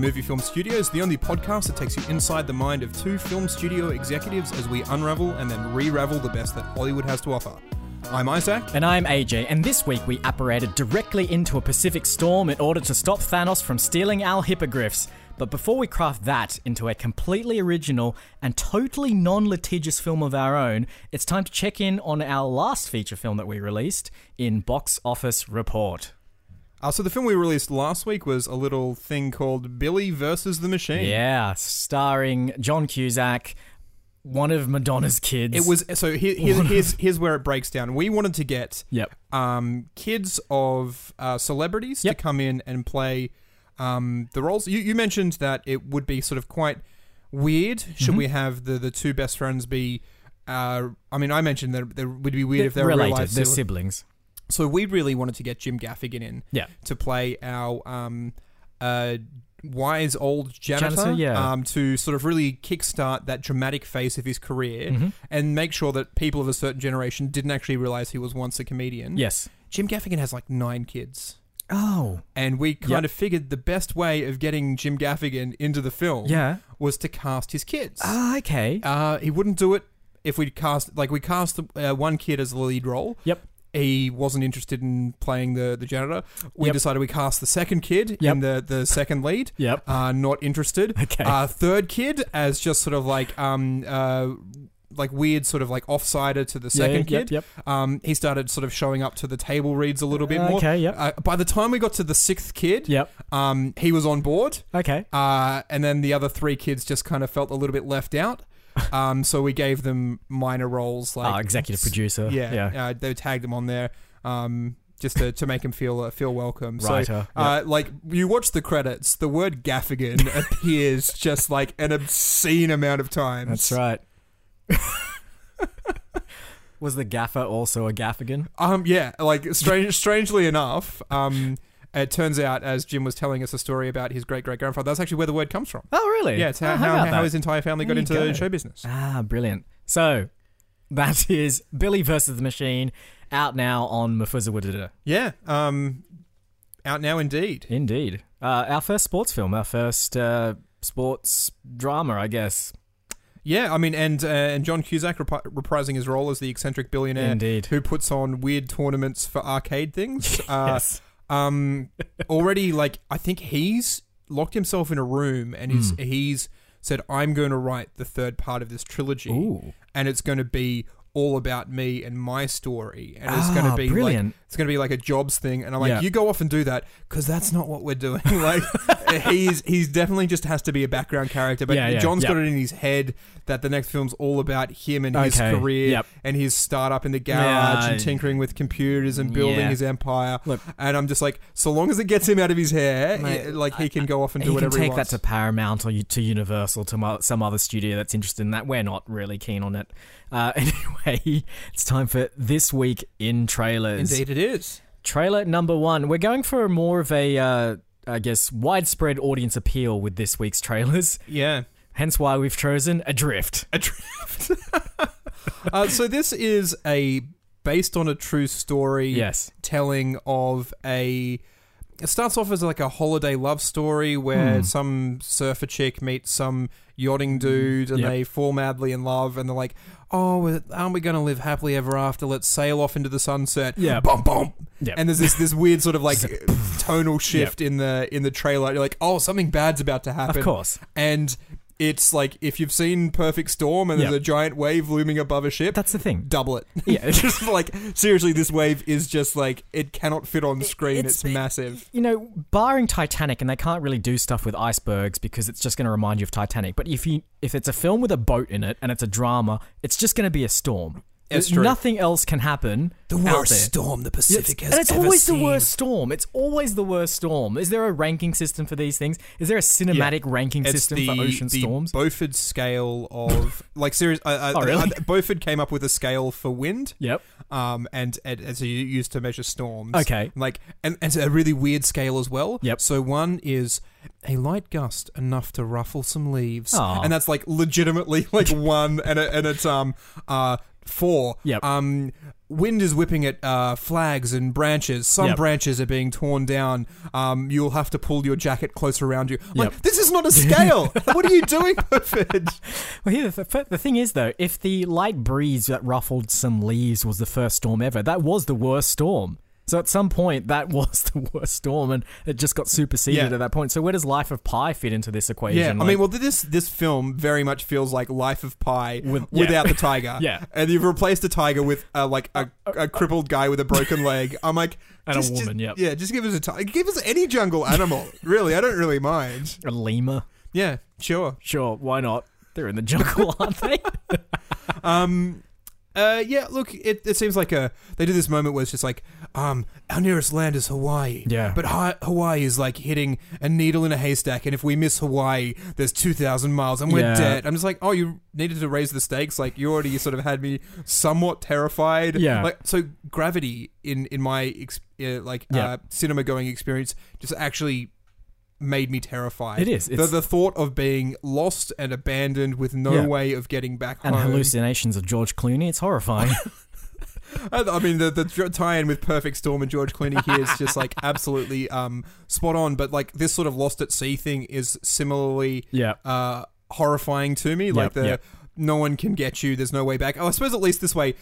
Movie Film Studios, the only podcast that takes you inside the mind of two film studio executives as we unravel and then re-ravel the best that Hollywood has to offer. I'm Isaac. And I'm AJ, and this week we apparated directly into a Pacific storm in order to stop Thanos from stealing our hippogriffs. But before we craft that into a completely original and totally non litigious film of our own, it's time to check in on our last feature film that we released in Box Office Report. Uh, so the film we released last week was a little thing called Billy versus the Machine. Yeah, starring John Cusack, one of Madonna's kids. It was so here, here, here's here's where it breaks down. We wanted to get Yep. um, kids of uh, celebrities Yep. to come in and play um, the roles. You, you mentioned that it would be sort of quite weird. Mm-hmm. Should we have the, the two best friends be? Uh, I mean, I mentioned that it would be weird if they were related. real life They're siblings. So we really wanted to get Jim Gaffigan in Yeah. to play our um, uh, wise old janitor, Janitor, yeah. um, to sort of really kickstart that dramatic phase of his career Mhm. and make sure that people of a certain generation didn't actually realize he was once a comedian. Yes. Jim Gaffigan has like nine kids. Oh. And we kind Yep. of figured the best way of getting Jim Gaffigan into the film Yeah. was to cast his kids. Ah, okay. Uh, he wouldn't do it if we cast like we cast uh, one kid as the lead role. Yep. He wasn't interested in playing the, the janitor. We Yep. decided we cast the second kid Yep. in the, the second lead. Yep. Uh, not interested. Okay. Uh, third kid as just sort of like um uh like weird sort of like offsider to the Yeah, second yep, kid. Yep. Um, he started sort of showing up to the table reads a little bit more. Okay, yep. Uh, by the time we got to the sixth kid, Yep. um, he was on board. Okay. Uh, and then the other three kids just kind of felt a little bit left out. Um, so we gave them minor roles like Ah, executive producer. Yeah, Yeah. Uh, they tagged them on there um, just to, to make them feel uh, feel welcome. So, Writer, uh, like you watch the credits, the word Gaffigan appears just like an obscene amount of times. That's right. Was the gaffer also a gaffigan? Um, yeah, like strange, strangely enough, um, it turns out as Jim was telling us a story about his great great grandfather, that's actually where the word comes from. Oh, really? Yeah, it's how, Oh, how, about how his entire family got into go. show business. Ah, brilliant. So, that is Billy versus the Machine, out now on Mufuzawudada. Yeah, um, out now indeed. Indeed. Uh, our first sports film, our first uh, sports drama, I guess. Yeah, I mean, and uh, and John Cusack rep- reprising his role as the eccentric billionaire Indeed. who puts on weird tournaments for arcade things. Uh, yes. Um, already, like I think he's locked himself in a room and he's Hmm. he's said, "I'm going to write the third part of this trilogy, Ooh. and it's going to be." All about me and my story, and it's going Ah, to be like it's going to be like a jobs thing. And I'm like, Yeah. you go off and do that because that's not what we're doing. like, he's he's definitely just has to be a background character. But Yeah, yeah, John's got it in his head that the next film's all about him and his Okay, career yep. and his startup in the garage Yeah, and tinkering with computers and building yeah. his empire. Look- and I'm just like, so long as it gets him out of his hair, Mate, it- like he can go off and do can whatever take he that wants. to Paramount or you- to Universal to mo- some other studio that's interested in that. We're not really keen on it. Uh, anyway, it's time for this week in trailers. Indeed, it is. Trailer number one. We're going for more of a, uh, I guess, widespread audience appeal with this week's trailers. Yeah. Hence why we've chosen Adrift. Adrift. uh, so this is a based on a true story. Yes. telling of a. It starts off as like a holiday love story where Hmm. some surfer chick meets some yachting dude and Yep. they fall madly in love and they're like, "Oh, aren't we going to live happily ever after? Let's sail off into the sunset." Yeah. bum bum. Yep. And there's this this weird sort of like tonal shift in the in the trailer. You're like, "Oh, something bad's about to happen." Of course. And it's like if you've seen Perfect Storm and there's Yep. a giant wave looming above a ship, That's the thing. double it. Yeah. It's just like seriously, this wave is just like it cannot fit on screen. it's- It's, massive. You know, barring Titanic, and they can't really do stuff with icebergs because it's just going to remind you of Titanic. But if you if it's a film with a boat in it and it's a drama, it's just going to be a storm. It's true. Nothing else can happen. The worst storm the Pacific has and it's ever always seen. the worst storm. It's always the worst storm. Is there a ranking system for these things? Is there a cinematic ranking It's system the, for ocean the storms? Beaufort scale of like serious. Uh, uh, Oh, really? uh, Beaufort came up with a scale for wind. Yep. Um, and, and as you used to measure storms. Okay. Like, and, and it's a really weird scale as well. Yep. So one is a light gust enough to ruffle some leaves, Aw. and that's like legitimately like one, and and it's um uh four. Yep. Um, wind is whipping at uh, flags and branches. Some Yep. branches are being torn down. Um, you'll have to pull your jacket closer around you. I'm Like Yep. this is not a scale. what are you doing, Perfid? Well, here, the, the thing is, though, if the light breeze that ruffled some leaves was the first storm ever, that was the worst storm. So at some point, that was the worst storm, and it just got superseded Yeah. at that point. So where does Life of Pi fit into this equation? Yeah, I Like- mean, well, this this film very much feels like Life of Pi With- yeah. without the tiger. Yeah. and you've replaced the tiger with uh, like a, a crippled guy with a broken leg. I'm like, And a just- just- woman, yep. yeah, just give us a tiger. Give us any jungle animal. really, I don't really mind. a lemur. Yeah, sure. Sure, why not? They're in the jungle, aren't they? Um, uh, yeah. Look, it, it seems like a they do this moment where it's just like, um, our nearest land is Hawaii. Yeah. but ha- Hawaii is like hitting a needle in a haystack, and if we miss Hawaii, there's two thousand miles, and we're Yeah. dead. I'm just like, oh, you needed to raise the stakes. Like you already sort of had me somewhat terrified. Yeah. Like so, gravity in in my ex- uh, like Yeah. uh, cinema going experience just actually made me terrified. It is. The, It's- the thought of being lost and abandoned with no Yeah. way of getting back and home. hallucinations of George Clooney. It's horrifying. I, I mean, the the tie-in with Perfect Storm and George Clooney here is just like absolutely um, spot on. But like this sort of lost at sea thing is similarly yeah. uh, horrifying to me. Like Yep, the yep. No one can get you. There's no way back. Oh, I suppose at least this way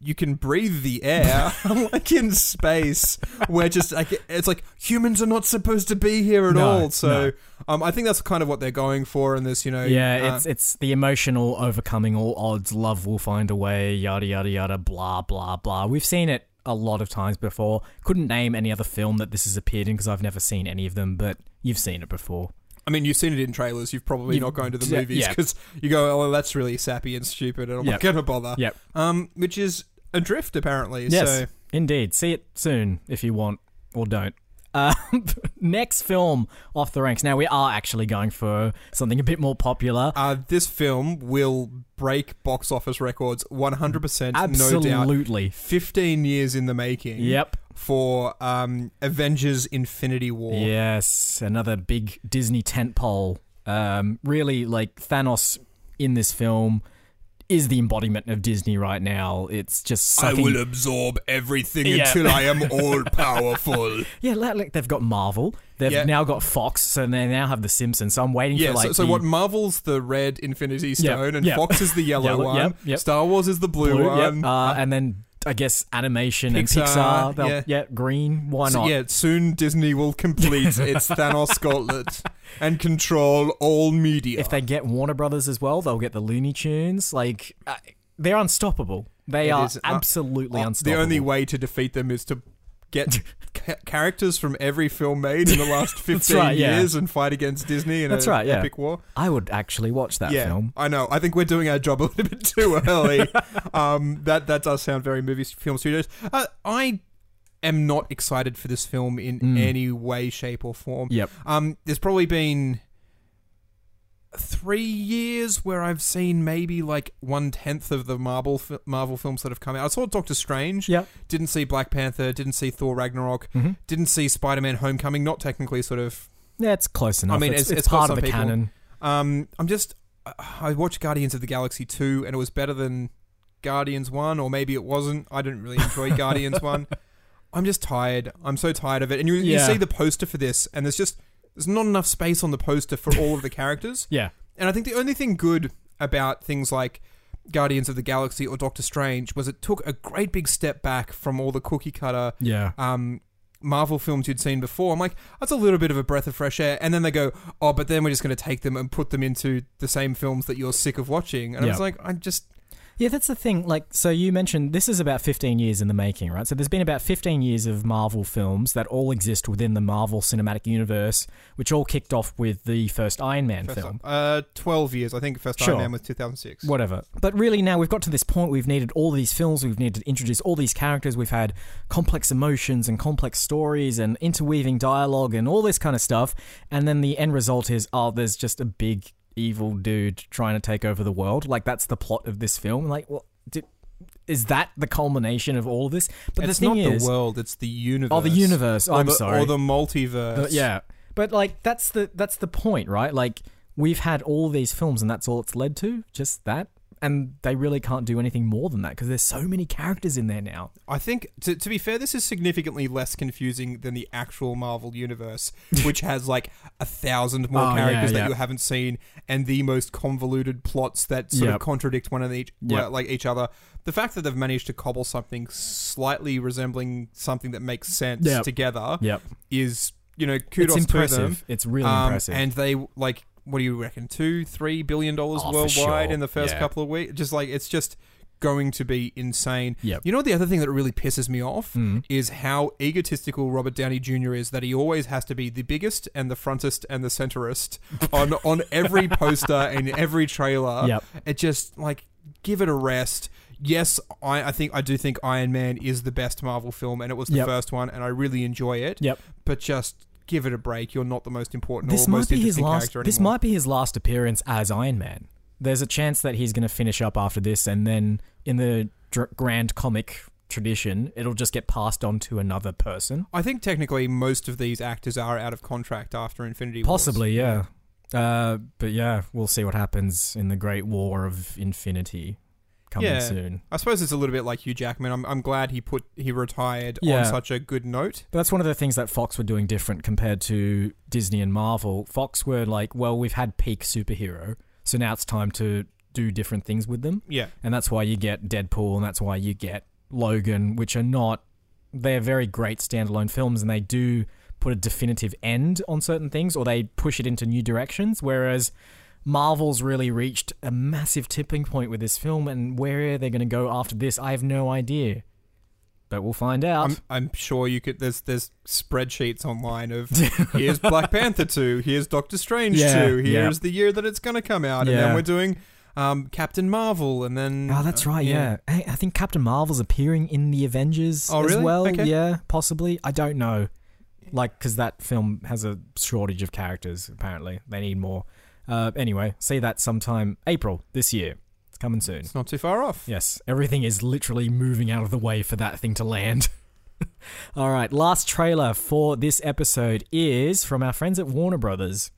you can breathe the air, like in space, where just like it's like humans are not supposed to be here at No, all. So no. um, I think that's kind of what they're going for in this. You know, Yeah, uh, it's it's the emotional overcoming all odds. Love will find a way. Yada yada yada. Blah blah blah. We've seen it a lot of times before. Couldn't name any other film that this has appeared in because I've never seen any of them. But you've seen it before. I mean, you've seen it in trailers. You've probably You've- not gone to the yeah, movies yeah. because you go, "Oh, that's really sappy and stupid," and I'm Yep. not going to bother. Yep. Um, which is adrift apparently. Yes, So indeed. See it soon if you want or don't. Uh, next film off the ranks. Now we are actually going for something a bit more popular. uh, this film will break box office records 100. percent No doubt. Absolutely. 15 years in the making. Yep. For um, Avengers: Infinity War. Yes, another big Disney tentpole. Um, really, like Thanos in this film is the embodiment of Disney right now. It's just so I will absorb everything Yeah. until I am all powerful. yeah, like they've got Marvel. They've Yeah. now got Fox, so they now have the Simpsons. So I'm waiting Yeah, for like so, so the what Marvel's the red Infinity Stone and. Fox is the yellow, Yellow, one. Star Wars is the blue, blue, one. uh, and then I guess animation and Pixar, Pixar. they'll- yeah. yeah, green. Why So, not? yeah, soon Disney will complete its Thanos gauntlet and control all media. If they get Warner Brothers as well, they'll get the Looney Tunes. Like uh, they're unstoppable. They It are uh, absolutely Uh, unstoppable. the only way to defeat them is to get ca- characters from every film made in the last 15 right, yeah. years and fight against Disney in That's an right, yeah. epic war. I would actually watch that yeah, film. I know. I think we're doing our job a little bit too early. um, that that does sound very movie film studios. Uh, I am not excited for this film in Mm. any way, shape, or form. Yep. Um, there's probably been three years where I've seen maybe like one tenth of the Marvel fi- Marvel films that have come out. I saw Doctor Strange. Yeah. Didn't see Black Panther. Didn't see Thor Ragnarok. hmm Didn't see Spider Man Homecoming. Not technically sort of. Yeah, it's close enough. I mean, it's, it's- it's it's part of the people- canon. Um, I'm just. I watched Guardians of the Galaxy two, and it was better than Guardians one, or maybe it wasn't. I didn't really enjoy Guardians one. I'm just tired. I'm so tired of it. And you, you see the poster for this, and there's just there's not enough space on the poster for all of the characters. Yeah. And I think the only thing good about things like Guardians of the Galaxy or Doctor Strange was it took a great big step back from all the cookie cutter Yeah. um, Marvel films you'd seen before. I'm like, that's a little bit of a breath of fresh air. And then they go, oh, but then we're just going to take them and put them into the same films that you're sick of watching. And I was like, I just. Yeah, that's the thing. Like, so you mentioned this is about 15 years in the making, right? So there's been about 15 years of Marvel films that all exist within the Marvel Cinematic Universe, which all kicked off with the first Iron Man First film. Uh, 12 years. I think first Sure. Iron Man was 2006. Whatever. But really, now we've got to this point. We've needed all these films. We've needed to introduce all these characters. We've had complex emotions and complex stories and interweaving dialogue and all this kind of stuff. And then the end result is, oh, there's just a big evil dude trying to take over the world. Like that's the plot of this film. Like, well, did, is that the culmination of all of this? But it's the thing not is, the world, it's the universe. oh, the universe. Or I'm the, sorry. Or the multiverse. The- yeah, but like that's the that's the point, right? Like we've had all these films, and that's all it's led to, just that. And they really can't do anything more than that because there's so many characters in there now. I think, to, to be fair, this is significantly less confusing than the actual Marvel universe, which has like a thousand more Oh, characters yeah. that you haven't seen and the most convoluted plots that sort Yep. of contradict one of each, Yep. like each other. The fact that they've managed to cobble something slightly resembling something that makes sense Yep. together Yep, is, you know, kudos it's to them. It's really Um, impressive. And they like, what do you reckon? Two, three billion dollars Oh, for worldwide sure. in the first Yeah. couple of weeks. Just like it's just going to be insane. Yep. You know the other thing that really pisses me off Mm. is how egotistical Robert Downey Jr. is. That he always has to be the biggest and the frontest and the centerist on on every poster and every trailer. Yep. It just like give it a rest. Yes, I, I think I do think Iron Man is the best Marvel film, and it was the Yep. first one, and I really enjoy it. Yep. But just give it a break. You're not the most important This or might most be his last. This might be his last appearance as Iron Man. There's a chance that he's going to finish up after this, and then in the dr- grand comic tradition, it'll just get passed on to another person. I think technically most of these actors are out of contract after Infinity Wars. Possibly, yeah. Uh, but yeah, we'll see what happens in the Great War of Infinity coming Yeah. soon. I suppose it's a little bit like Hugh Jackman. I'm, I'm glad he put he retired Yeah. on such a good note. But that's one of the things that Fox were doing different compared to Disney and Marvel. Fox were like, well, we've had peak superhero, so now it's time to do different things with them. Yeah. And that's why you get Deadpool and that's why you get Logan, which are not they're very great standalone films and they do put a definitive end on certain things or they push it into new directions whereas Marvel's really reached a massive tipping point with this film and where are they're going to go after this I have no idea. But we'll find out. I'm, I'm sure you could. There's there's spreadsheets online of here's Black Panther two, here's Doctor Strange Yeah, two, yeah. here's the year that it's gonna come out, and then we're doing um, Captain Marvel, and then Oh, that's uh, right. Yeah, Hey, I think Captain Marvel's appearing in the Avengers Oh, as well. Okay. Yeah, possibly. I don't know. Like, because that film has a shortage of characters. Apparently, they need more. Uh, anyway, see that sometime April this year. It's coming soon. It's not too far off. Yes, everything is literally moving out of the way for that thing to land. All right, last trailer for this episode is from our friends at Warner Brothers,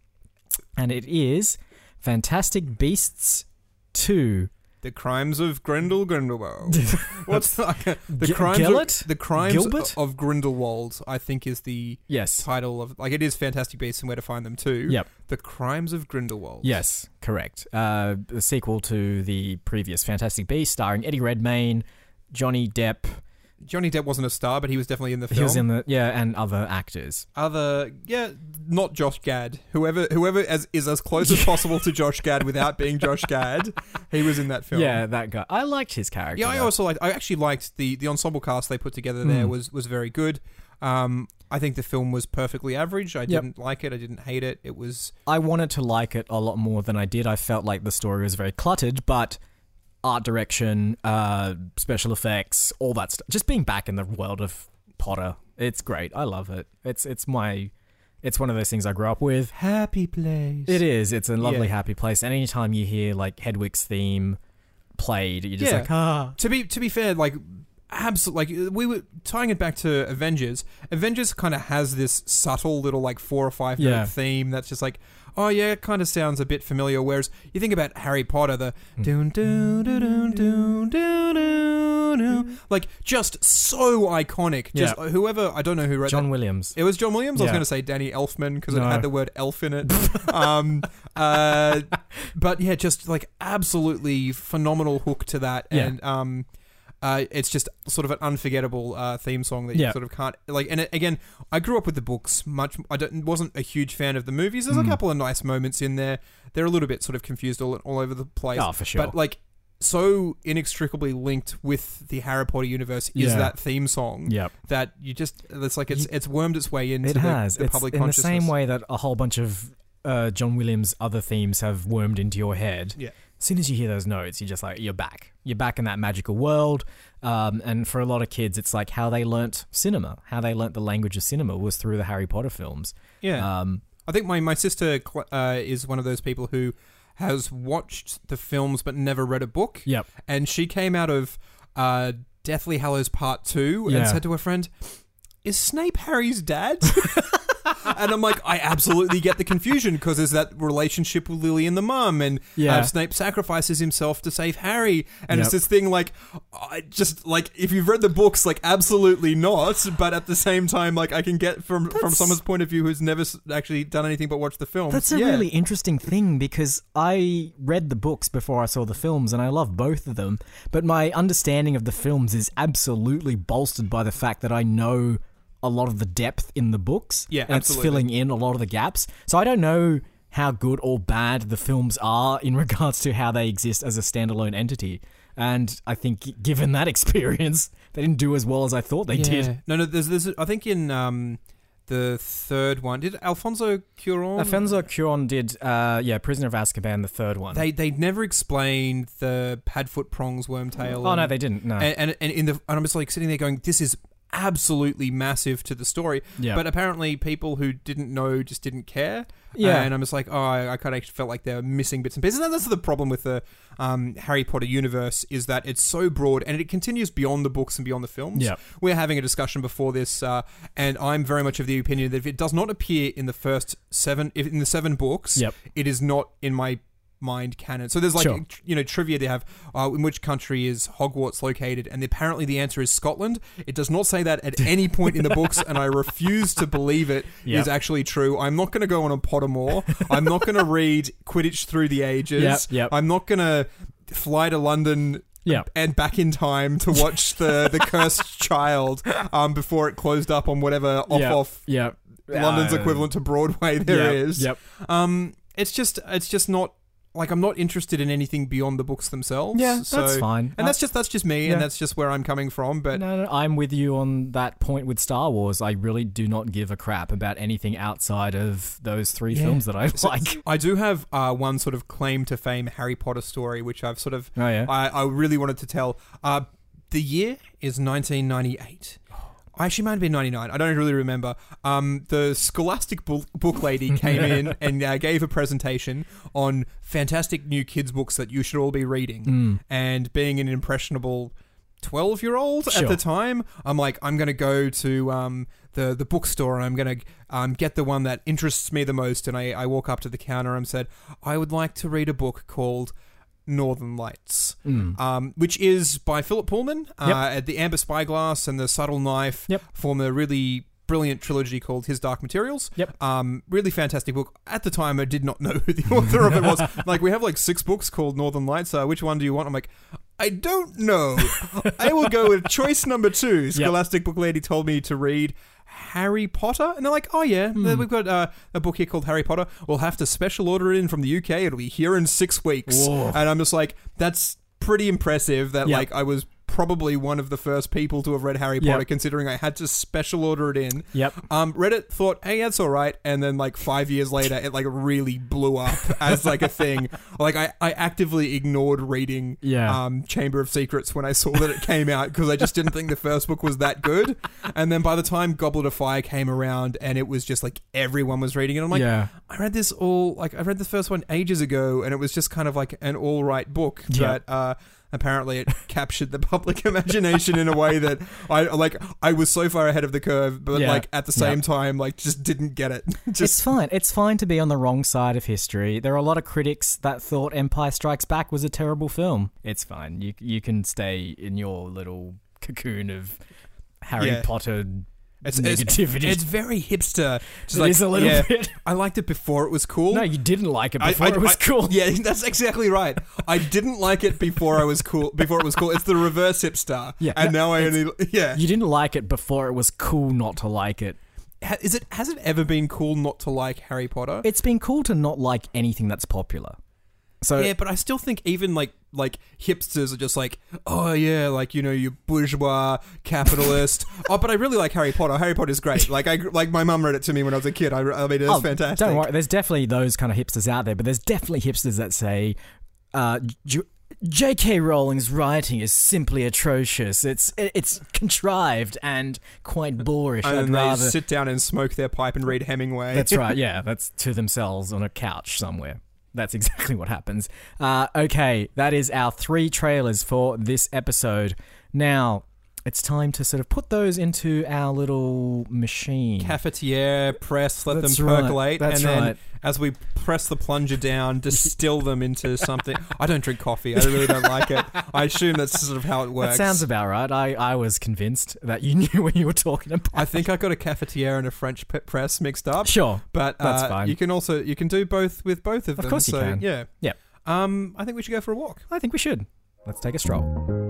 and it is Fantastic Beasts 2. The crimes of Grendel Grindelwald. What's the, the G- crimes? Gellert? Of, the crimes Gilbert? of Grindelwald. I think is the Yes. title of like it is Fantastic Beasts and Where to Find Them too. Yep. The Crimes of Grindelwald. Yes, correct. Uh, the sequel to the previous Fantastic Beasts, starring Eddie Redmayne, Johnny Depp. Johnny Depp wasn't a star, but he was definitely in the film. He was in the yeah, and other actors. Other, yeah, not Josh Gad. Whoever, whoever as, is as close as possible to Josh Gad without being Josh Gad, he was in that film. Yeah, that guy. I liked his character. Yeah, I though. also liked. I actually liked the the ensemble cast they put together. There Mm. was was very good. Um, I think the film was perfectly average. I Yep. didn't like it. I didn't hate it. It was I wanted to like it a lot more than I did. I felt like the story was very cluttered, but art direction, uh, special effects, all that stuff. Just being back in the world of Potter, it's great. I love it. It's it's my, it's one of those things I grew up with. happy place. It is. It's a lovely, Yeah. happy place. And anytime you hear like Hedwig's theme played, you're just Yeah. like, ah. To be to be fair, like absolutely, like we were tying it back to Avengers. Avengers kind of has this subtle little like four or five minute Yeah. theme that's just like, oh yeah, it kind of sounds a bit familiar. Whereas you think about Harry Potter, the like just so iconic. Just yeah. whoever I don't know who wrote John that. Williams. It was John Williams. Yeah. I was going to say Danny Elfman because no. it had the word elf in it. um, uh, but yeah, just like absolutely phenomenal hook to that, and um uh, it's just sort of an unforgettable uh, theme song that Yeah. you sort of can't like. And it, again, I grew up with the books. Much I don't, wasn't a huge fan of the movies. There's Mm. a couple of nice moments in there. They're a little bit sort of confused all all over the place. Oh, for sure. But like. So inextricably linked with the Harry Potter universe is Yeah. that theme song Yep. that you just it's like it's it's wormed its way into It the, has. the it's public in the consciousness. same way that a whole bunch of uh, John Williams' other themes have wormed into your head. Yeah. As soon as you hear those notes, you're just like, you're back. You're back in that magical world. Um, and for a lot of kids, it's like how they learnt cinema, how they learnt the language of cinema was through the Harry Potter films. Yeah, Um, I think my my sister uh, is one of those people who has watched the films but never read a book, yep. and she came out of uh, Deathly Hallows Part Two Yeah. and said to her friend, "Is Snape Harry's dad?" and I'm like, I absolutely get the confusion because there's that relationship with Lily and the mum, and Yeah. uh, Snape sacrifices himself to save Harry, and it's this thing like, I just like if you've read the books, like absolutely not, but at the same time, like I can get from from someone's point of view who's never actually done anything but watch the films. That's a yeah. really interesting thing because I read the books before I saw the films and I love both of them. But my understanding of the films is absolutely bolstered by the fact that I know a lot of the depth in the books. Yeah, and it's filling in a lot of the gaps. So I don't know how good or bad the films are in regards to how they exist as a standalone entity. And I think given that experience, they didn't do as well as I thought they did. No, no. There's, there's. I think in um, the third one, did Alfonso Cuarón? Alfonso Cuarón did, uh, yeah, Prisoner of Azkaban, the third one. They they never explained the Padfoot prongs wormtail. oh no, they didn't. No. and, and and in the and I'm just like sitting there going, this is absolutely massive to the story. Yeah. But apparently, people who didn't know just didn't care. Yeah. and I'm just like, oh, I, I kind of felt like they were missing bits and pieces. And that's the problem with the um, Harry Potter universe is that it's so broad and it continues beyond the books and beyond the films. Yeah. We're having a discussion before this, uh, and I'm very much of the opinion that if it does not appear in the first seven, if in the seven books, Yep. it is not in my mind canon. So there's like Sure. you know trivia they have uh, in which country is Hogwarts located, and apparently the answer is Scotland. It does not say that at any point in the books, and I refuse to believe it is Yep. actually true. I'm not going to go on a Pottermore. I'm not going to read Quidditch through the ages. Yep, yep. I'm not going to fly to London. And back in time to watch the the cursed child um, before it closed up on whatever off Yep. off Yep. London's equivalent to Broadway there yep, is. Yep. Um, it's just it's just not like I'm not interested in anything beyond the books themselves. Yeah, so, that's fine. And that's just that's just me, yeah. and that's just where I'm coming from. But No, no, I'm with you on that point with Star Wars. I really do not give a crap about anything outside of those three Yeah. films that I So- like. I do have uh, one sort of claim to fame Harry Potter story, which I've sort of Oh yeah. I, I really wanted to tell. Uh, the year is 1998. Actually, might have been 99. I don't really remember. Um, the Scholastic book, book lady came in and uh, gave a presentation on fantastic new kids' books that you should all be reading. Mm. And being an impressionable 12 year old at the time, I'm like, I'm going to go to um, the, the bookstore and I'm going to um, get the one that interests me the most. And I, I walk up to the counter and said, I would like to read a book called Northern Lights Mm. um, which is by Philip Pullman. Uh, Yep. The Amber Spyglass and the Subtle Knife Yep. form a really brilliant trilogy called His Dark Materials. Yep. Um, really fantastic book. At the time, I did not know who the author of it was. like, we have like six books called Northern Lights. Uh, which one do you want? I'm like, I don't know. I will go with choice number two. Scholastic Book Lady told me to read. Harry Potter, and they're like, "Oh yeah, Hmm. we've got uh, a book here called Harry Potter. We'll have to special order it in from the UK. It'll be here in six weeks." Whoa. And I'm just like, "That's pretty impressive." That Yep. like I was probably one of the first people to have read Harry Yep. Potter, considering I had to special order it in. Yep. Um, read it, thought, hey, that's all right, and then like five years later, it like really blew up as like a thing. Like I, I actively ignored reading Yeah. um, Chamber of Secrets when I saw that it came out because I just didn't think the first book was that good. And then by the time Goblet of Fire came around, and it was just like everyone was reading it, I'm like, yeah. I read this all like I read the first one ages ago, and it was just kind of like an all right book, but uh, apparently it captured the public imagination in a way that I like. I was so far ahead of the curve, but Yeah. like at the same time, like just didn't get it. it's fine. It's fine to be on the wrong side of history. There are a lot of critics that thought Empire Strikes Back was a terrible film. It's fine. You you can stay in your little cocoon of Harry Yeah. Potter it's, it's negativity. it's very hipster. Just It like, is a little yeah, bit. I liked it before it was cool. No, you didn't like it I- before I- it was I- cool. Yeah, that's exactly right. I didn't like it before I was cool. Before it was cool, it's the reverse hipster. Yeah. and No, now I only yeah. You didn't like it before it was cool not to like it. Is it has it ever been cool not to like Harry Potter? It's been cool to not like anything that's popular. So yeah, but I still think even like like hipsters are just like, oh yeah, like you know, you bourgeois capitalist. oh, but I really like Harry Potter. Harry Potter is great. Like I like my mum read it to me when I was a kid. I, I mean, it's Oh, fantastic. Don't worry. There's definitely those kind of hipsters out there, but there's definitely hipsters that say, uh, J.K. Rowling's writing is simply atrocious. It's it's contrived and quite boorish. And I'd they rather. sit down and smoke their pipe and read Hemingway. That's right. Yeah, that's to themselves on a couch somewhere. That's exactly what happens. Uh, okay, that is our three trailers for this episode. Now, it's time to sort of put those into our little machine. Cafetiere, press, let That's them right, percolate, that's and then right. as we press the plunger down, distill them into something. I don't drink coffee. I really don't like it. I assume that's sort of how it that works. sounds about right. I, I was convinced that you knew what you were talking about. I think I got a cafetiere and a French press mixed up. Sure. But That's uh, fine. you can also you can do both with both of, Of them. course you so, can. Yeah. Yep. Um, I think we should go for a walk. I think we should. Let's take a stroll.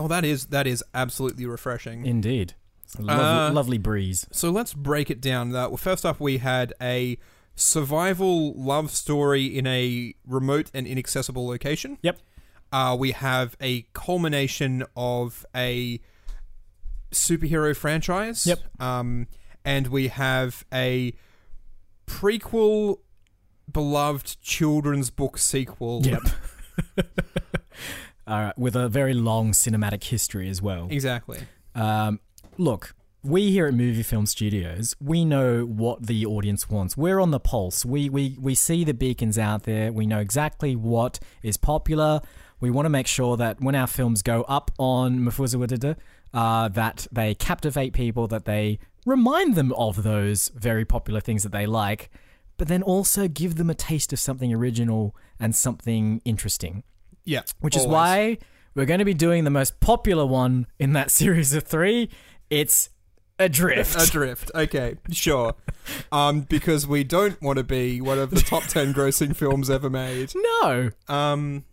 Oh, that is that is absolutely refreshing. Indeed. Lovely, Uh, lovely breeze. So let's break it down. Uh, well, first off, we had a survival love story in a remote and inaccessible location. Yep. Uh, we have a culmination of a superhero franchise. Yep. Um, and we have a prequel, beloved children's book sequel. Yep. Right, with a very long cinematic history as well. Exactly. Um, look, we here at Movie Film Studios, we know what the audience wants. We're on the pulse. We we we see the beacons out there. We know exactly what is popular. We want to make sure that when our films go up on Mufuzawada, uh, that they captivate people, that they remind them of those very popular things that they like, but then also give them a taste of something original and something interesting Yeah. which is why we're going to be doing the most popular one in that series of three. It's Adrift. Adrift. Okay, sure. Um, because we don't want to be one of the top ten grossing films ever made. no. Um,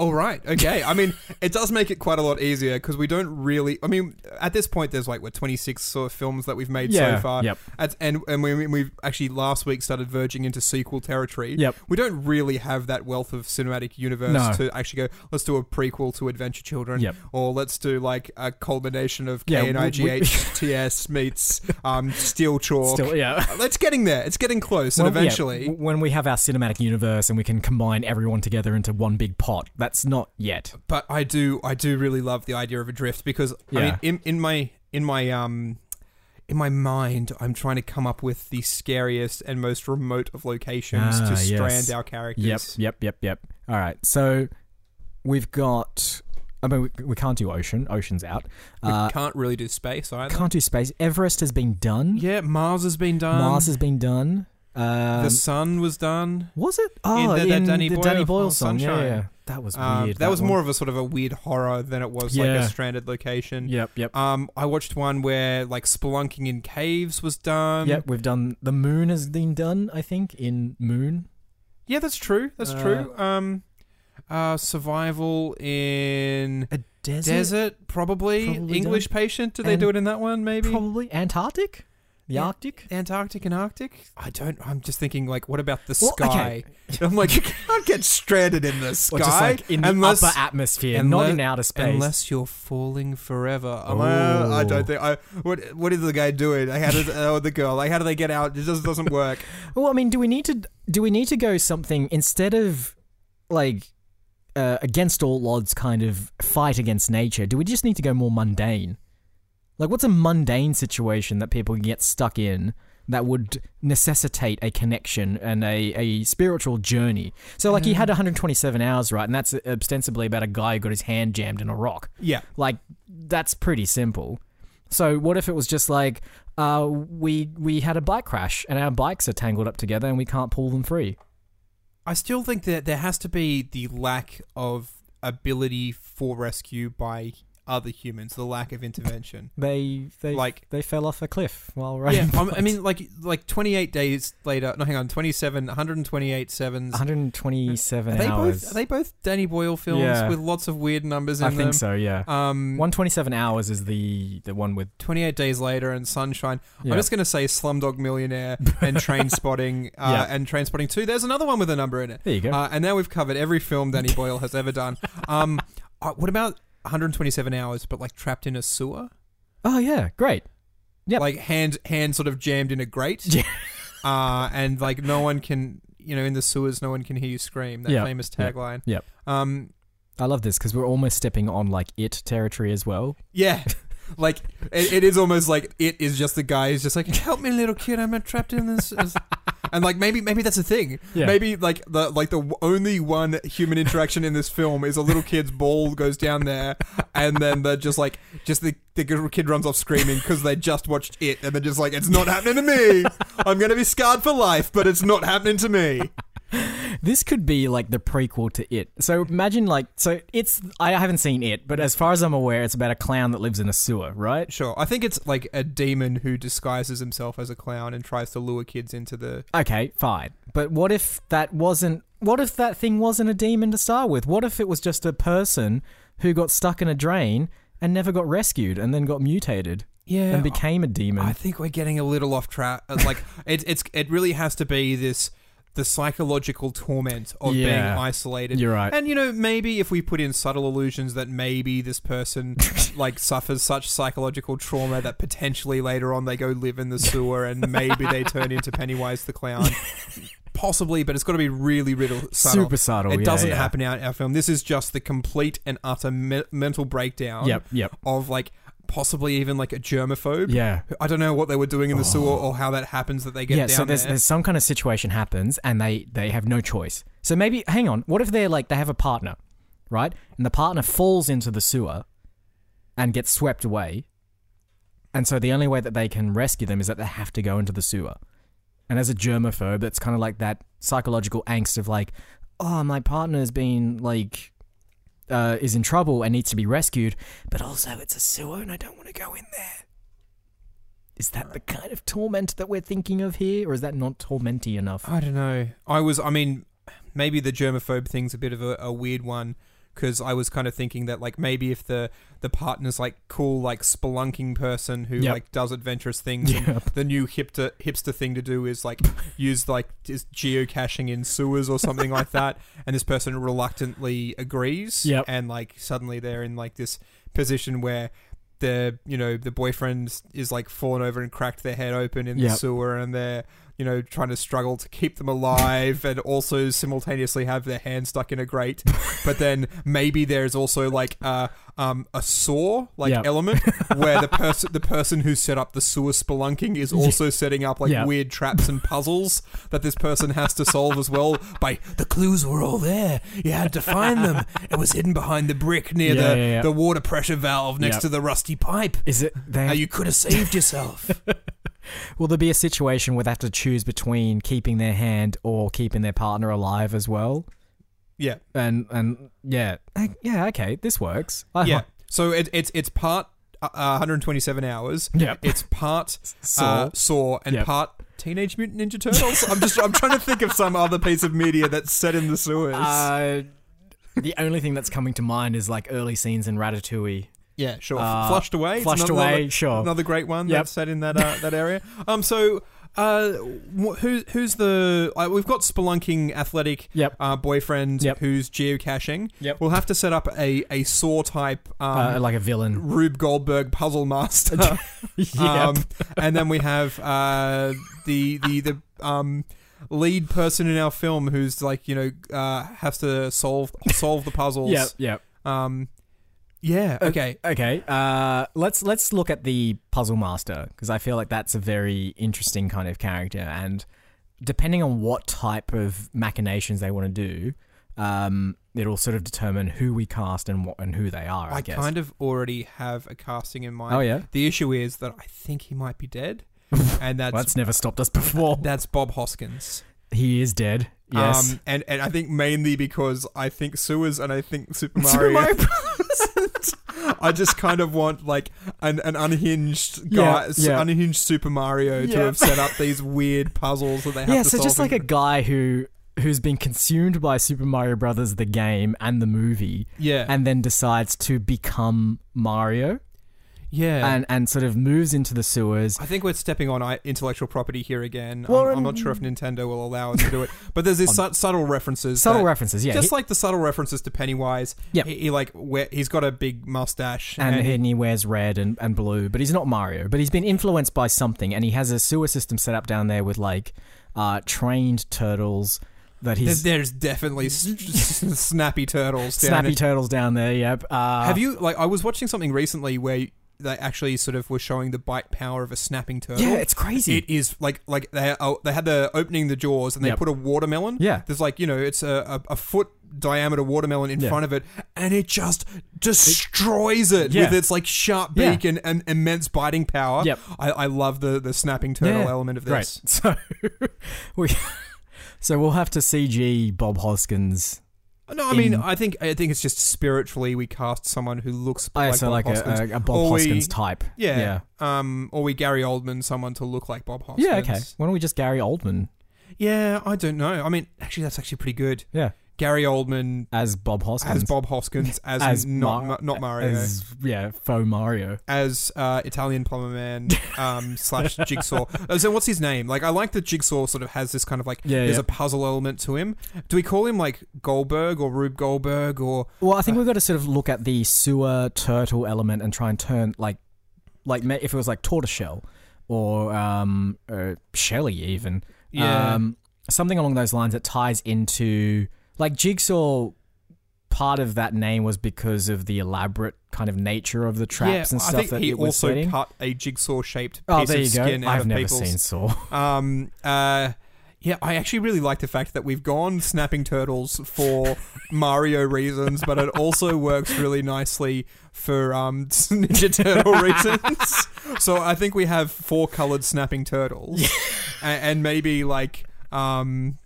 all right. Okay. I mean, it does make it quite a lot easier because we don't really. I mean, at this point, there's like what 26 sort of films that we've made Yeah, so far. yep. At- and and we we've actually last week started verging into sequel territory. Yep. We don't really have that wealth of cinematic universe No. to actually go. Let's do a prequel to Adventure Children. Yep. Or let's do like a culmination of Yeah, K and we- we- IGHTS meets um, Steel Chalk. Still, yeah. Uh, It's getting there. It's getting close, and Well, yeah, eventually, w- when we have our cinematic universe and we can combine everyone together into one big pot, that's not yet. but I do I do really love the idea of adrift because I mean in in my in my um in my mind I'm trying to come up with the scariest and most remote of locations Ah, to yes. strand our characters. Yep, yep, yep, yep. All right, so we've got. I mean, we, we can't do ocean. Ocean's out. We Uh, can't really do space either. can't do space. Everest has been done. Yeah, Mars has been done. Mars has been done. Um, the sun was done. Was it? Oh, the- in, that Danny the Boyle Danny film, Boyle song. Sunshine. yeah. That was Um, weird. that, was one. more of a sort of a weird horror than it was like a stranded location. Yep, yep. Um, I watched one where like spelunking in caves was done. yep, we've done. The moon has been done, I think, in Moon. Yeah, that's true. That's Uh, true. Um, uh, survival in A desert? desert, probably. Probably English patient. Did they do it in that one? Maybe Probably Antarctic? The Yeah. Arctic? Antarctic and Arctic. I don't. I'm just thinking like, what about the Well, sky? I'm like, you can't get stranded in the sky Or just like in the unless upper atmosphere, unless- not in outer space. unless you're falling forever. I'm uh, I Oh. don't think. I what What is the guy doing? Like, how does uh, the girl? Like, how do they get out? It just doesn't work. Well, I mean, do we need to do we need to go something instead of like uh, against all odds kind of fight against nature? Do we just need to go more mundane? Like, what's a mundane situation that people can get stuck in that would necessitate a connection and a, a spiritual journey? So, like, he had 127 hours, right? And that's ostensibly about a guy who got his hand jammed in a rock. Yeah. Like that's pretty simple. So what if it was just like uh, we we had a bike crash and our bikes are tangled up together and we can't pull them free? I still think that there has to be the lack of ability for rescue by other humans, the lack of intervention. They they Like- they fell off a cliff while yeah, riding. I'm- I mean, like like 28 days later. No, hang on, 27, 128 sevens. 127 Are they hours. both? Are they both Danny Boyle films Yeah. with lots of weird numbers in I them? think so. Yeah. Um, 127 hours is the the one with 28 days later and Sunshine. yeah. I'm just gonna say Slumdog Millionaire and Trainspotting uh, Yeah. and Trainspotting Two. There's another one with a number in it. there you go. Uh, and now we've covered every film Danny Boyle has ever done. Um, uh, what about 127 hours, but like trapped in a sewer? oh yeah, great. Yeah, Like hand hand sort of jammed in a grate. Yeah. uh, and like no one can, you know, in the sewers, no one can hear you scream. That Yep. famous Yep. tagline. Yep. Um, I love this because we're almost stepping on like it territory as well. yeah. like it, it is almost like it is just the guy who's just like, "Help me, little kid, I'm trapped in this." And like maybe maybe that's a thing. Yeah. Maybe like the like the only one human interaction in this film is a little kid's ball goes down there, and then they're just like just the the kid runs off screaming because they just watched it, and they're just like, "It's not happening to me. I'm gonna be scarred for life, but it's not happening to me." This could be like the prequel to It. So imagine like so it's I haven't seen It, but as far as I'm aware, it's about a clown that lives in a sewer, right? Sure, I think it's like a demon who disguises himself as a clown and tries to lure kids into the. Okay, fine. But what if that wasn't what if that thing wasn't a demon to start with? What if it was just a person who got stuck in a drain and never got rescued and then got mutated Yeah, and became a demon? I think we're getting a little off track. Like it, it's it really has to be this the psychological torment of being isolated. You're right. And you know, maybe if we put in subtle illusions that maybe this person like suffers such psychological trauma that potentially later on they go live in the sewer and maybe they turn into Pennywise the clown. Possibly, but it's got to be really, really subtle. Super subtle. It yeah, doesn't yeah. happen out in our film. This is just the complete and utter me- mental breakdown Yep, yep. of like possibly even like a germaphobe. Yeah. I don't know what they were doing in the oh. sewer or how that happens that they get yeah, down so there's, there. there's some kind of situation happens and they they have no choice. So maybe hang on, what if they're like they have a partner, right? And the partner falls into the sewer and gets swept away. And so the only way that they can rescue them is that they have to go into the sewer. And as a germaphobe, that's kind of like that psychological angst of like, oh, my partner's been like uh, is in trouble and needs to be rescued, but also it's a sewer and I don't want to go in there. Is that the kind of torment that we're thinking of here, or is that not tormenty enough? I don't know. I was. I mean, maybe the germaphobe thing's a bit of a, a weird one because I was kind of thinking that like maybe if the the partner's like cool like spelunking person who Yep. like does adventurous things, Yep. the new hipster hipster thing to do is like use like just geocaching in sewers or something like that, and this person reluctantly agrees, Yep. and like suddenly they're in like this position where. The you know the boyfriend is like fallen over and cracked their head open in the sewer, and they're you know, trying to struggle to keep them alive and also simultaneously have their hand stuck in a grate. But then maybe there's also like a, um, a saw like Yep. element where the person the person who set up the sewer spelunking is also setting up like Yep. weird traps and puzzles that this person has to solve as well by the clues were all there. You had to find them. It was hidden behind the brick near Yeah, the, yeah, yeah. the water pressure valve next to the rusty pipe. Is it? They Now you could have saved yourself. will there be a situation where they have to choose between keeping their hand or keeping their partner alive as well? yeah. And and yeah, yeah, okay, this works. I- Yeah. So it, it's it's part uh, 127 hours. Yeah. It's part Saw. uh, Saw and Yep. part Teenage Mutant Ninja Turtles. I'm just I'm trying to think of some other piece of media that's set in the sewers. Uh, the only thing that's coming to mind is like early scenes in Ratatouille. Yeah, sure. uh, Flushed away. Flushed another- Away, sure. Another great one Yep. that's set in that uh, that area. Um. So. Uh, wh- who's who's the? Uh, we've got spelunking athletic Yep. uh, boyfriend Yep. who's geocaching. Yep. We'll have to set up a a saw type um, uh, like a villain. Rube Goldberg puzzle master. yep. Um, and then we have uh, the the the um, lead person in our film who's like you know uh, has to solve solve the puzzles. Yep. Yep. Um, yeah. Okay. Okay. Uh, let's let's look at the puzzle master because I feel like that's a very interesting kind of character, and depending on what type of machinations they want to do, um, it'll sort of determine who we cast and what and who they are. I, I guess. kind of already have a casting in mind. Oh yeah. The issue is that I think he might be dead, and that's Well, that's never stopped us before. that's Bob Hoskins. He is dead. Yes. Um, and and I think mainly because I think sewers and I think Super Super Mario. Mario I just kind of want like an, an unhinged guy, s- yeah. unhinged Super Mario to have set up these weird puzzles that they have yeah. So just like a guy who who's been consumed by Super Mario Brothers the game and the movie, yeah, and then decides to become Mario, yeah. and and sort of moves into the sewers. I think we're stepping on intellectual property here again. Well, I'm, I'm not sure if Nintendo will allow us to do it, but there's these su- subtle references. Subtle that- references, yeah. Just He- like the subtle references to Pennywise. Yep. He, he like where he's got a big mustache and, and, he, and he wears red and, and blue, but he's not Mario. But he's been influenced by something, and he has a sewer system set up down there with like uh, trained turtles that he's there's definitely snappy turtles. down snappy in- turtles down there. Yep. Uh, Have you like? I was watching something recently where they actually sort of were showing the bite power of a snapping turtle. Yeah, it's crazy. It is like like they oh, they had the opening the jaws and they Yep. put a watermelon. Yeah. there's like you know it's a, a, a foot diameter watermelon in Yeah. front of it, and it just destroys it Yeah. with its like sharp Yeah. beak and, and immense biting power. Yep. I, I love the the snapping turtle Yeah. element of Great. this. So we so we'll have to CG Bob Hoskins. No, I mean In- I think I think it's just spiritually we cast someone who looks Oh, like so Bob like Hoskins. a, a, a Bob Or we- Hoskins type. yeah. Yeah. Um, or we Gary Oldman someone to look like Bob Hoskins. Yeah, okay. Why don't we just Gary Oldman Yeah, I don't know. I mean, actually, that's actually pretty good. Yeah. Gary Oldman as Bob Hoskins? as Bob Hoskins as, As not Mar- not Mario as, yeah, faux Mario. As uh, Italian plumber man um, slash Jigsaw. Uh, So what's his name? Like I like that Jigsaw sort of has this kind of like Yeah, there's yeah. a puzzle element to him. Do we call him like Goldberg or Rube Goldberg or Well, I Uh, think we've got to sort of look at the sewer turtle element and try and turn like, like if it was like tortoiseshell or um, uh, Shelly even, Yeah. um, something along those lines that ties into like Jigsaw. Part of that name was because of the elaborate kind of nature of the traps yeah? and I stuff think that he it was also cut a jigsaw shaped piece oh, there of you go. skin I've of never people's seen Saw. Um. Uh. Yeah, I actually really like the fact that we've gone snapping turtles for Mario reasons, but it also works really nicely for um Ninja Turtle reasons. So I think we have four colored snapping turtles, and, and maybe like um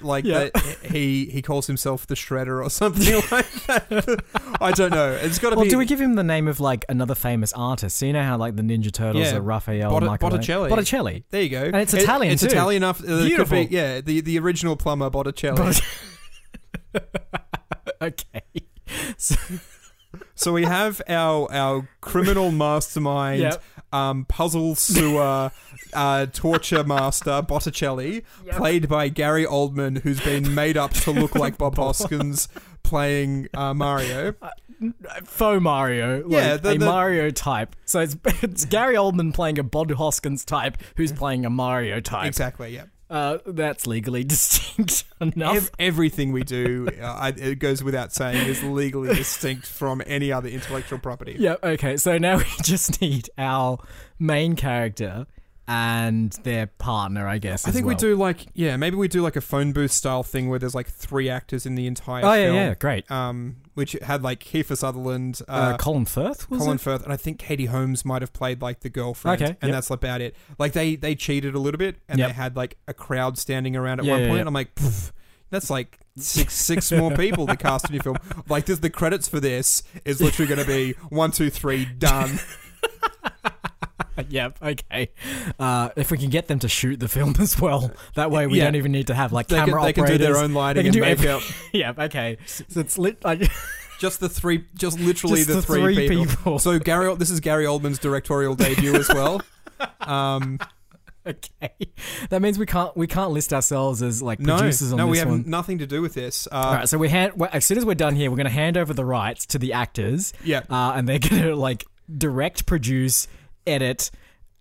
like Yeah. that he he calls himself the Shredder or something like that. I don't know. It's got to be. Well, be. do we give him the name of like another famous artist? So you know how like the Ninja Turtles Yeah. are Raphael, Bott- Michelangelo- Botticelli. Botticelli. there you go. And it's It- Italian it's too. Italian enough. Uh, it be- Beautiful. yeah, the the original plumber Botticelli. okay. So we have our our criminal mastermind, Yep. Um, puzzle sewer, uh, torture master Botticelli, played by Gary Oldman, who's been made up to look like Bob Hoskins playing uh, Mario. Faux Mario. Like Yeah, the- a Mario type. So it's, it's Gary Oldman playing a Bob Hoskins type who's playing a Mario type. Exactly. Yeah. Uh, that's legally distinct enough. Ev- everything we do, uh, I, it goes without saying, is legally distinct from any other intellectual property. yeah, okay. So now we just need our main character and their partner, I guess. I think we do like yeah, maybe we do like a phone booth style thing where there's like three actors in the entire Oh, yeah, film. yeah, great. Um, which had like Kiefer Sutherland, Uh, uh, Colin Firth, was Colin it? Firth, and I think Katie Holmes might have played like the girlfriend, Okay, and yep. that's about it. Like they they cheated a little bit, and Yep. they had like a crowd standing around at Yeah, one yeah, point. yeah. I'm like, "Pff, that's like six six more people to cast in your film. Like this, the credits for this is literally going to be one two three done. yep, okay. Uh, if we can get them to shoot the film as well, that way we Yeah. don't even need to have like They can, camera they can do their own They lighting can and do makeup. every- yeah, okay. So it's lit. Like, Just the three, just literally Just the, the three, three people. people. So Gary, this is Gary Oldman's directorial debut as well. Um, okay, that means we can't we can't list ourselves as like no, producers on no, this we have one. nothing to do with this. Uh, All right, so we hand as soon as we're done here, we're going to hand over the rights to the actors, Yeah, uh, and they're going to like direct, produce, edit,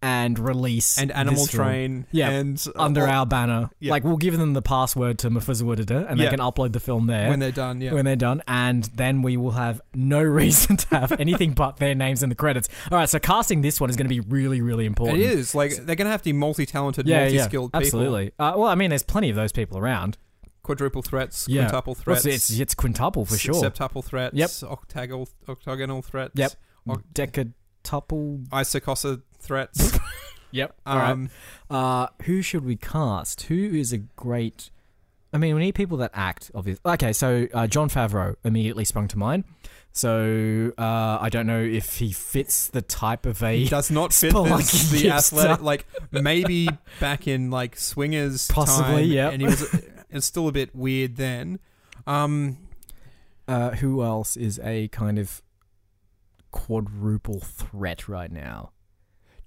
and release and Animal Train. Yeah, and uh, under all- our banner. Yeah. Like we'll give them the password to Mufuzawudada, and Yeah. they can upload the film there. when they're done. Yeah, when they're done, and then we will have no reason to have anything but their names in the credits. All right, so casting this one is going to be really, really important. it is like they're gonna have to be multi-talented, yeah, yeah, multi-skilled people. absolutely. Uh, well, I mean, there's plenty of those people around. Quadruple threats, Yeah. quintuple Well, threats. it's, it's it's quintuple for sure. Septuple threats. Yep. Octagonal, octagonal threats. Yep. Oc- Decatuple. Isocosa threats. Yep. All right. um, Uh, who should we cast? Who is a great? I mean, we need people that act. Obviously. Okay, so uh, Jon Favreau immediately sprung to mind. So uh, I don't know if he fits the type of a He does not fit this, the athletic. Like maybe back in like swingers, Possibly, time, yep. And he was. It's still a bit weird then. Um, Uh, who else is a kind of quadruple threat right now?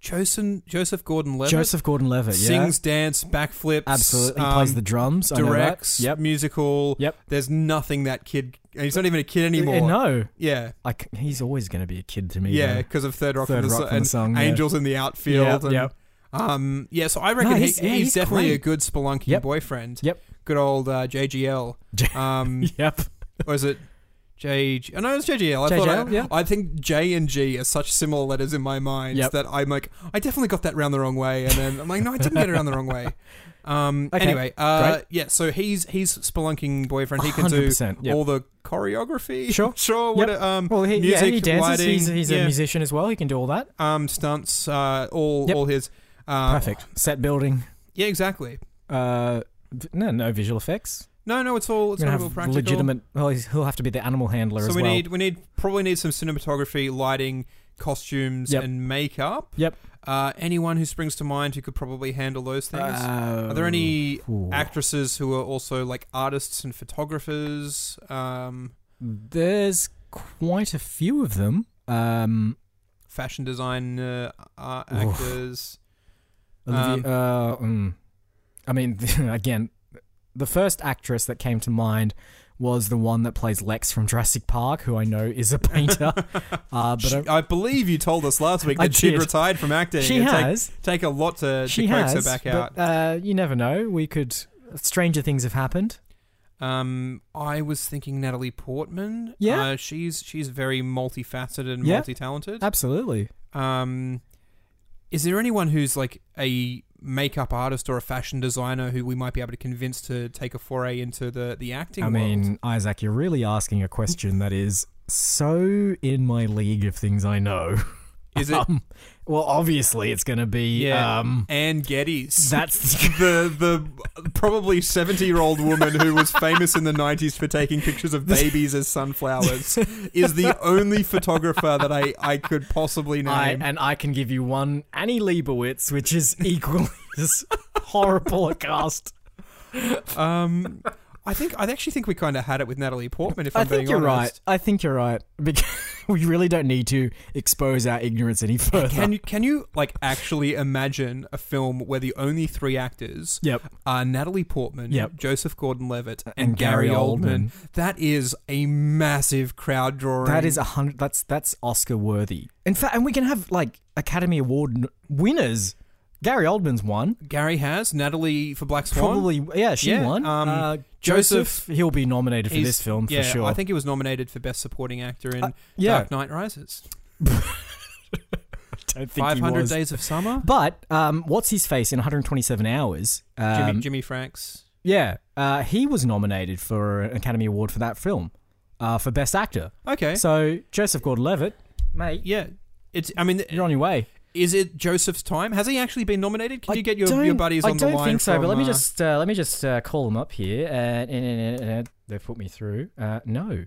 Joseph Joseph Gordon-Levitt Joseph Gordon-Levitt, yeah, sings, dance, backflips. absolutely. He um, plays the drums. I know that. directs, Yep. musical. Yep. There's nothing that kid. He's not even a kid anymore. Uh, no, Yeah, like he's always going to be a kid to me. yeah, though. because of Third Rock Third from the, Rock Sun- from the and yeah. Angels in the outfield. Yep, and, yep. Um, yeah, so I reckon he- he's- he's, yeah, he's definitely a good spelunky Yep. boyfriend. Yep. Good old uh, JGL. Um, Yep. or is it J. Oh, no, it's JGL. I JGL, thought I, yeah. I think J and G are such similar letters in my mind Yep. that I'm like, I definitely got that round the wrong way, and then I'm like, no, I didn't get it around the wrong way. Um, Okay, Anyway, uh, great. yeah. So he's he's spelunking boyfriend. He can do 100%, yep. all the choreography. Sure. sure. What Yep. um, Well, he, music, yeah, he dances. lighting, he's he's yeah, a musician as well. He can do all that. um, stunts. Uh, all Yep. all his. Uh, Perfect. Set building. Yeah, exactly. Uh, v- no, no visual effects. No, no, it's all it's all gonna real have practical. legitimate. Well, he'll have to be the animal handler as well. So as we well. need we need probably need some cinematography, lighting, costumes, Yep. and makeup. Yep. Uh, anyone who springs to mind who could probably handle those things. Uh, are there any ooh. actresses who are also like artists and photographers? Um, There's quite a few of them. Um, fashion design uh, actors. Olivia, uh, mm. I mean, again, the first actress that came to mind was the one that plays Lex from Jurassic Park, who I know is a painter. uh, but She- I, I believe you told us last week that she'd retired from acting. she It'd take- has. take, a lot to, She to coax has. her back but, out. uh, you never know. We could. Stranger things have happened. Um, I was thinking Natalie Portman. Yeah. uh, she's she's very multifaceted and Yeah. multi-talented. Absolutely. Um, is there anyone who's like a makeup artist or a fashion designer who we might be able to convince to take a foray into the the acting? I world? mean, Isaac, you're really asking a question that is so in my league of things I know. is it Um, well, obviously, it's going to be. Yeah. Um, Anne Geddes? that's the the probably seventy year old woman who was famous in the nineties for taking pictures of babies as sunflowers is the only photographer that I, I could possibly name. I, and I can give you one Annie Leibovitz, which is equally as horrible a cast. um, I think I actually think we kind of had it with Natalie Portman. If I'm I'm think being you're right. I think you're right because we really don't need to expose our ignorance any further. Can you can you like actually imagine a film where the only three actors Yep. are Natalie Portman, Yep. Joseph Gordon-Levitt, and, And Gary Gary Oldman? That is a massive crowd drawing. That is a hundred. That's that's Oscar worthy. In fact, and we can have like Academy Award winners. Gary Oldman's won. Gary has Natalie for Black Swan. Probably, yeah, she Yeah, won. um, uh, Joseph- Joseph, he'll be nominated for He's- this film yeah, for sure. I think he was nominated for Best Supporting Actor in Uh, yeah. Dark Knight Rises. I don't think he 500 was. Days of Summer. But um, what's his face in 127 hours? Um, Jimmy, Jimmy Franks. Yeah, uh, he was nominated for an Academy Award for that film, uh, for Best Actor. Okay. So Joseph Gordon-Levitt, mate, yeah. It's. I mean, you're on your way. Is it Joseph's time? Has he actually been nominated? Can I you get your, your buddies on the line? I don't think so, from, but let me just uh, let me just uh, call them up here. Uh, they've put me through. Uh, no,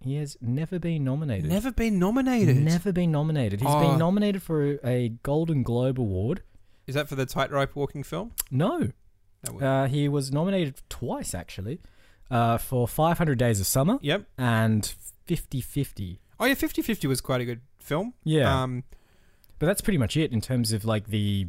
he has never been nominated. Never been nominated. Never been nominated. He's Oh. been nominated for a Golden Globe Award. Is that for the tightrope walking film? No, uh, he was nominated twice actually, uh, for 500 Days of Summer yep. and 50-50. Oh yeah, 50-50 was quite a good film. Yeah, Um, but that's pretty much it in terms of like the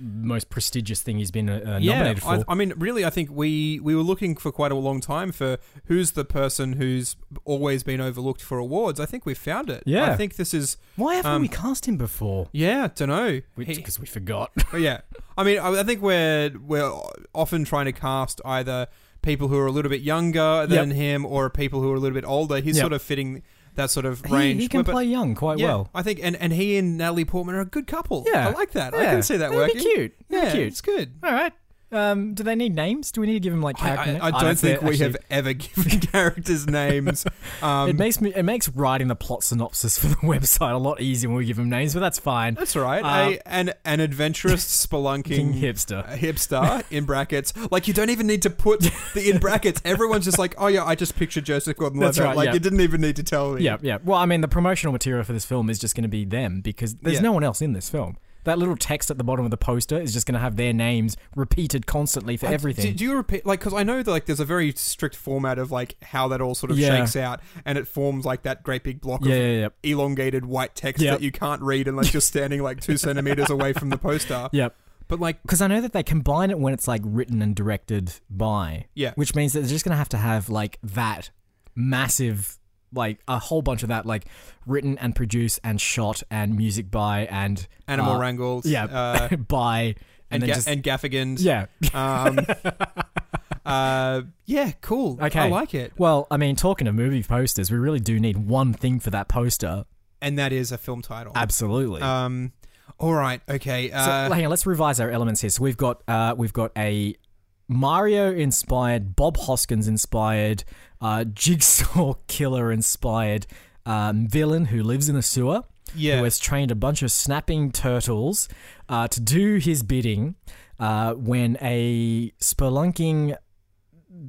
most prestigious thing he's been uh, yeah. nominated for. I, I mean, really, I think we we were looking for quite a long time for who's the person who's always been overlooked for awards. I think we found it. Yeah. I think this is. Why haven't um, we cast him before? Yeah, don't know. Because we forgot. Yeah, I mean, I I think we're we're often trying to cast either people who are a little bit younger than him or people who are a little bit older. He's Yep. sort of fitting that sort of he, range. he can But- play young quite yeah, well. I think, and, and he and Natalie Portman are a good couple. Yeah. I like that. I can see that That'd working. Be cute. That'd be Yeah, cute. it's good. All right. Um, do they need names? Do we need to give them like I, character I, names? I Oh, don't think we have ever given characters names. Um, it makes me. It makes writing the plot synopsis for the website a lot easier when we give them names, but that's fine. that's all right. uh, a, an an adventurous spelunking King hipster. hipster in brackets. Like you don't even need to put the in brackets. Everyone's just like, oh yeah, I just pictured Joseph Gordon-Levitt. That's right, like yeah. you didn't even need to tell me. Yeah, yeah. Well, I mean, the promotional material for this film is just going to be them because there's Yeah. no one else in this film. That little text at the bottom of the poster is just going to have their names repeated constantly for everything. Do, do you repeat like because I know that like there's a very strict format of like how that all sort of Yeah. shakes out, and it forms like that great big block yeah, of yeah. elongated white text Yep. that you can't read unless you're standing like two centimeters away from the poster. Yep. But like, Because I know that they combine it when it's like written and directed by, yeah, which means that they're just going to have to have like that massive, like a whole bunch of that, like written and produced and shot and music by and animal uh, wrangles, yeah, uh, by and and, ga- just and gaffigans, yeah, um, uh, yeah, cool. Okay. I like it, Well, I mean, talking of movie posters, we really do need one thing for that poster. and that is a film title. Absolutely. Um, all right, okay. so, Uh, hang on, let's revise our elements here. So we've got uh, we've got a Mario inspired, Bob Hoskins inspired, uh, Jigsaw killer inspired um, villain who lives in a sewer. yeah, who has trained a bunch of snapping turtles uh, to do his bidding uh, when a spelunking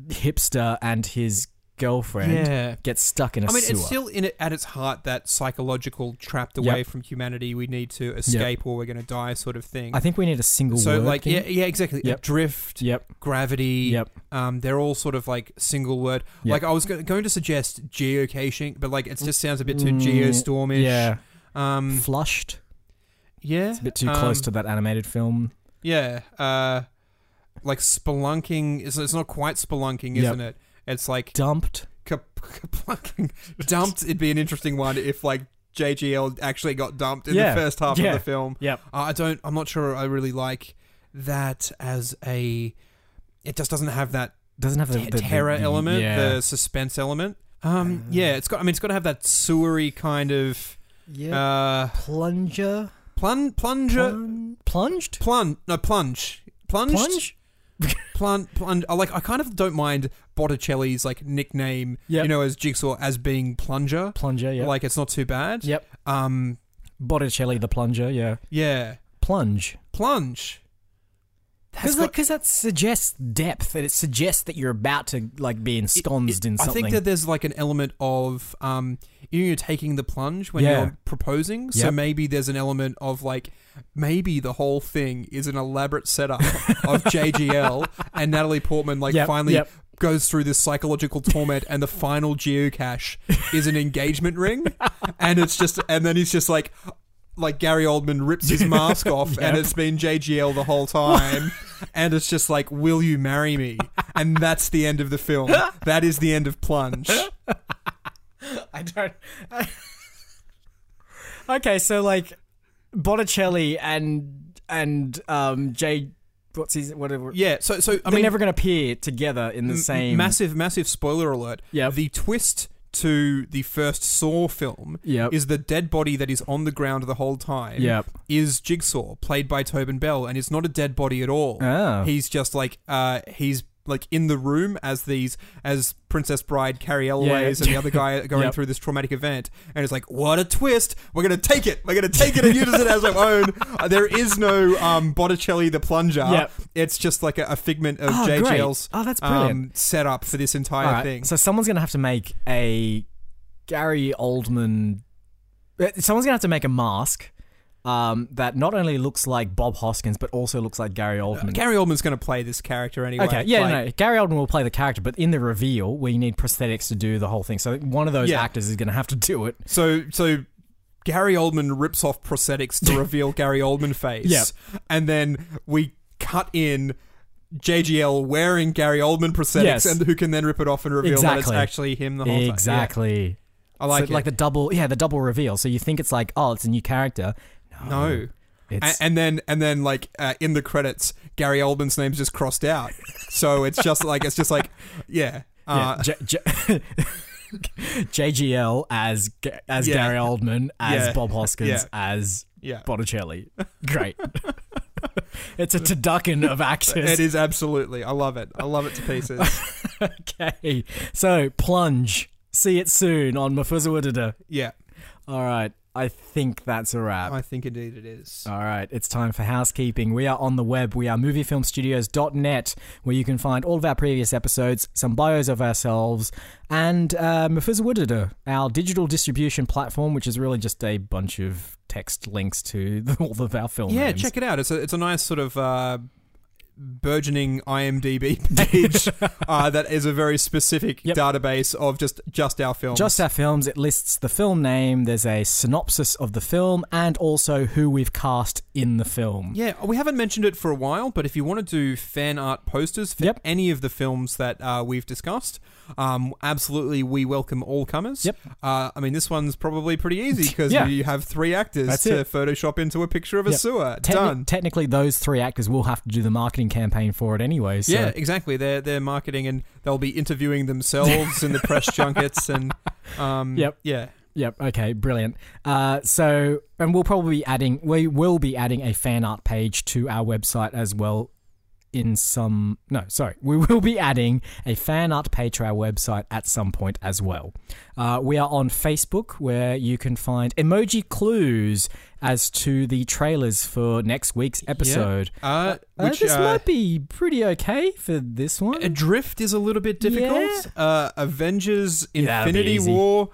hipster and his girlfriend yeah. get stuck in a I mean, sewer. it's still in it at its heart that psychological trapped Yep. away from humanity. We need to escape or we're going to die, sort of thing. I think we need a single so, word. like, thing. yeah, yeah, exactly. Yep. Drift, Yep. gravity. Yep. Um, they're all sort of like single word. Yep. Like I was go- going to suggest geocaching, but like it just sounds a bit too Mm, geostormish. Yeah. Um. Flushed. Yeah. It's a bit too close um, to that animated film. Yeah. Uh, like spelunking. It's, it's not quite spelunking, Yep. isn't it? It's like Dumped. Kap- kaplunking. dumped. It'd be an interesting one if like JGL actually got dumped in Yeah. the first half Yeah. of the film. Yep. Uh, I don't. I'm not sure. I really like that as a. It just doesn't have that Doesn't have the, the- the- terror the- element, Yeah. the suspense element. Um, yeah, it's got. I mean, it's got to have that sewery kind of yeah. uh, Plunger. plun plunger Plun- plunged. plun no plunge plunge Plunge. plun plunge. I like. I kind of don't mind Botticelli's like nickname. Yep. You know, as Jigsaw as being plunger. Plunger. Yeah. Like it's not too bad. Yep. Um. Botticelli the plunger. Yeah. Yeah. Plunge. Plunge. Because got- that suggests depth. And it suggests that you're about to like be ensconced in something. I think that there's like an element of um, you know, you're taking the plunge when Yeah. you're proposing. So maybe there's an element of like maybe the whole thing is an elaborate setup of JGL and Natalie Portman like Yep, finally yep. goes through this psychological torment and the final geocache is an engagement ring and it's just and then he's just like like Gary Oldman rips his mask off and it's been JGL the whole time and it's just like will you marry me and that's the end of the film that is the end of plunge I don't. okay, so like Botticelli and and um Jay, what's his whatever. yeah so so I They're mean never going to appear together in the m- same. massive massive spoiler alert Yeah, the twist to the first Saw film Yep. is the dead body that is on the ground the whole time Yep. is Jigsaw played by Tobin Bell and it's not a dead body at all Oh. he's just like uh he's like in the room as these as Princess Bride Cary Elwes Yeah. and the other guy are going Yep. through this traumatic event and it's like what a twist we're gonna take it we're gonna take it and use it as our own Uh, there is no um Botticelli the plunger Yep. it's just like a, a figment of Oh. JGL's Oh, that's brilliant. um, setup for this entire right, thing So someone's going to have to make a Gary Oldman. uh, Someone's going to have to make a mask um, that not only looks like Bob Hoskins but also looks like Gary Oldman. Gary Oldman's gonna play this character anyway Okay, yeah, Like, no, Gary Oldman will play the character, but in the reveal, we need prosthetics to do the whole thing. So one of those Yeah. actors is going to have to do it. So so Gary Oldman rips off prosthetics to reveal Gary Oldman face. Yep. And then we cut in JGL wearing Gary Oldman prosthetics Yes. and who can then rip it off and reveal that it's actually him the whole time. Exactly. Yeah, I like so, like the double, yeah, the double reveal. So you think it's like, oh, it's a new character. No. It's and then and then like uh, in the credits Gary Oldman's name's just crossed out. So it's just like it's just like yeah. Uh, yeah, J- J- JGL as G- as Yeah. Gary Oldman as Yeah. Bob Hoskins Yeah. as yeah. Botticelli. Great. it's a turducken of actors. It is absolutely. I love it. I love it to pieces. okay, so plunge. See it soon on Mafuzawudada. yeah. All right, I think that's a wrap. I think indeed it is. All right, it's time for housekeeping. We are on the web. We are moviefilmstudios.net, where you can find all of our previous episodes, some bios of ourselves, and uh, Mafuzawudada, our digital distribution platform, which is really just a bunch of text links to all of our film Yeah, names. check it out. It's a it's a nice sort of uh, burgeoning IMDb page uh, that is a very specific Yep. database of just just our films. Just our films. It lists the film name. There's a synopsis of the film and also who we've cast in the film. yeah, we haven't mentioned it for a while, but if you want to do fan art posters for Yep. any of the films that uh, we've discussed, um, absolutely we welcome all comers. Yep. Uh, I mean, this one's probably pretty easy because Yeah. you have three actors That's to it. Photoshop into a picture of a Yep. sewer. Techni- Done. Technically, those three actors will have to do the marketing marketing campaign for it anyway. So. Yeah, exactly. They're they're marketing and they'll be interviewing themselves in the press junkets and um Yep. yeah. Yep. Okay. Brilliant. Uh, so, and we'll probably be adding. We will be adding a fan art page to our website as well. In some, no, sorry, we will be adding a fan art page to our website at some point as well. Uh, we are on Facebook, where you can find emoji clues as to the trailers for next week's episode. Uh, Uh, which this uh, might be pretty okay for this one. Adrift is a little bit difficult. Uh, Avengers Yeah, that'd be Infinity easy. War.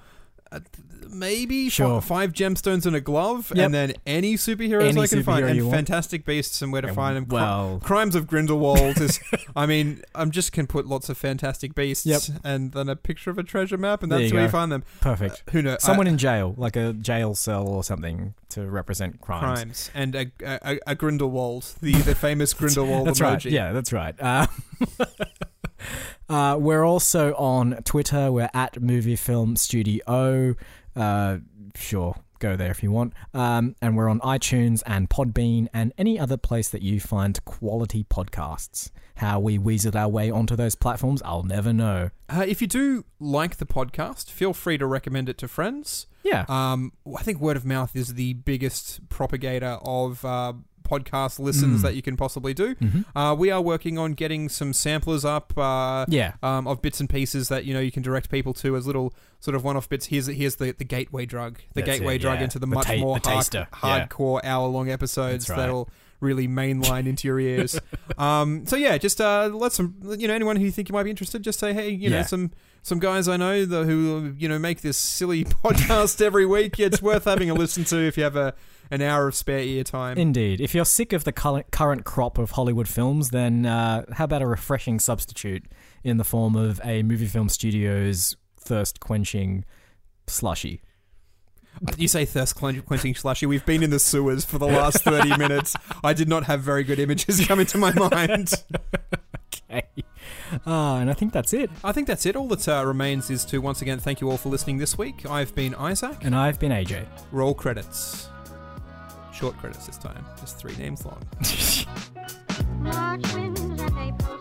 Uh, maybe Sure. five gemstones and a glove, Yep. and then any superheroes Any I can find, and want. Fantastic Beasts and where to And find them. Well- Crimes of Grindelwald is. I mean, I'm just can put lots of Fantastic Beasts, Yep. and then a picture of a treasure map, and that's where you find them. Perfect. Who knows? Someone Uh, in jail, like a jail cell or something, to represent crimes. crimes and a, a, a Grindelwald, the the famous Grindelwald That's emoji. right. Yeah, that's right. Uh, uh, we're also on Twitter. We're at Movie Film Studio. Uh, sure, go there if you want. Um, and we're on iTunes and Podbean and any other place that you find quality podcasts. How we weaseled our way onto those platforms, I'll never know. Uh, if you do like the podcast, feel free to recommend it to friends. Yeah. Um, I think word of mouth is the biggest propagator of uh, podcast listens Mm. that you can possibly do. Mhm. Uh, we are working on getting some samplers up. Uh, Yeah. Um, of bits and pieces that you know you can direct people to as little sort of one-off bits. Here's here's the, the gateway drug, the That's gateway it, drug yeah. into the, The much ta- more the hard- yeah. hardcore hour-long episodes right. that'll really mainline into your ears. um, so yeah, just uh, let some you know anyone who you think you might be interested, just say hey, you know some some guys I know the, who you know make this silly podcast every week. It's worth having a listen to if you have a an hour of spare ear time. Indeed. If you're sick of the current crop of Hollywood films, then uh, how about a refreshing substitute in the form of a movie film studio's thirst quenching slushy? You say thirst quenching slushy. We've been in the sewers for the last 30 minutes. I did not have very good images come into my mind. okay. Uh, and I think that's it. I think that's it. All that uh, remains is to once again thank you all for listening this week. I've been Isaac. And I've been AJ. Roll credits. Short credits this time. Just three names long.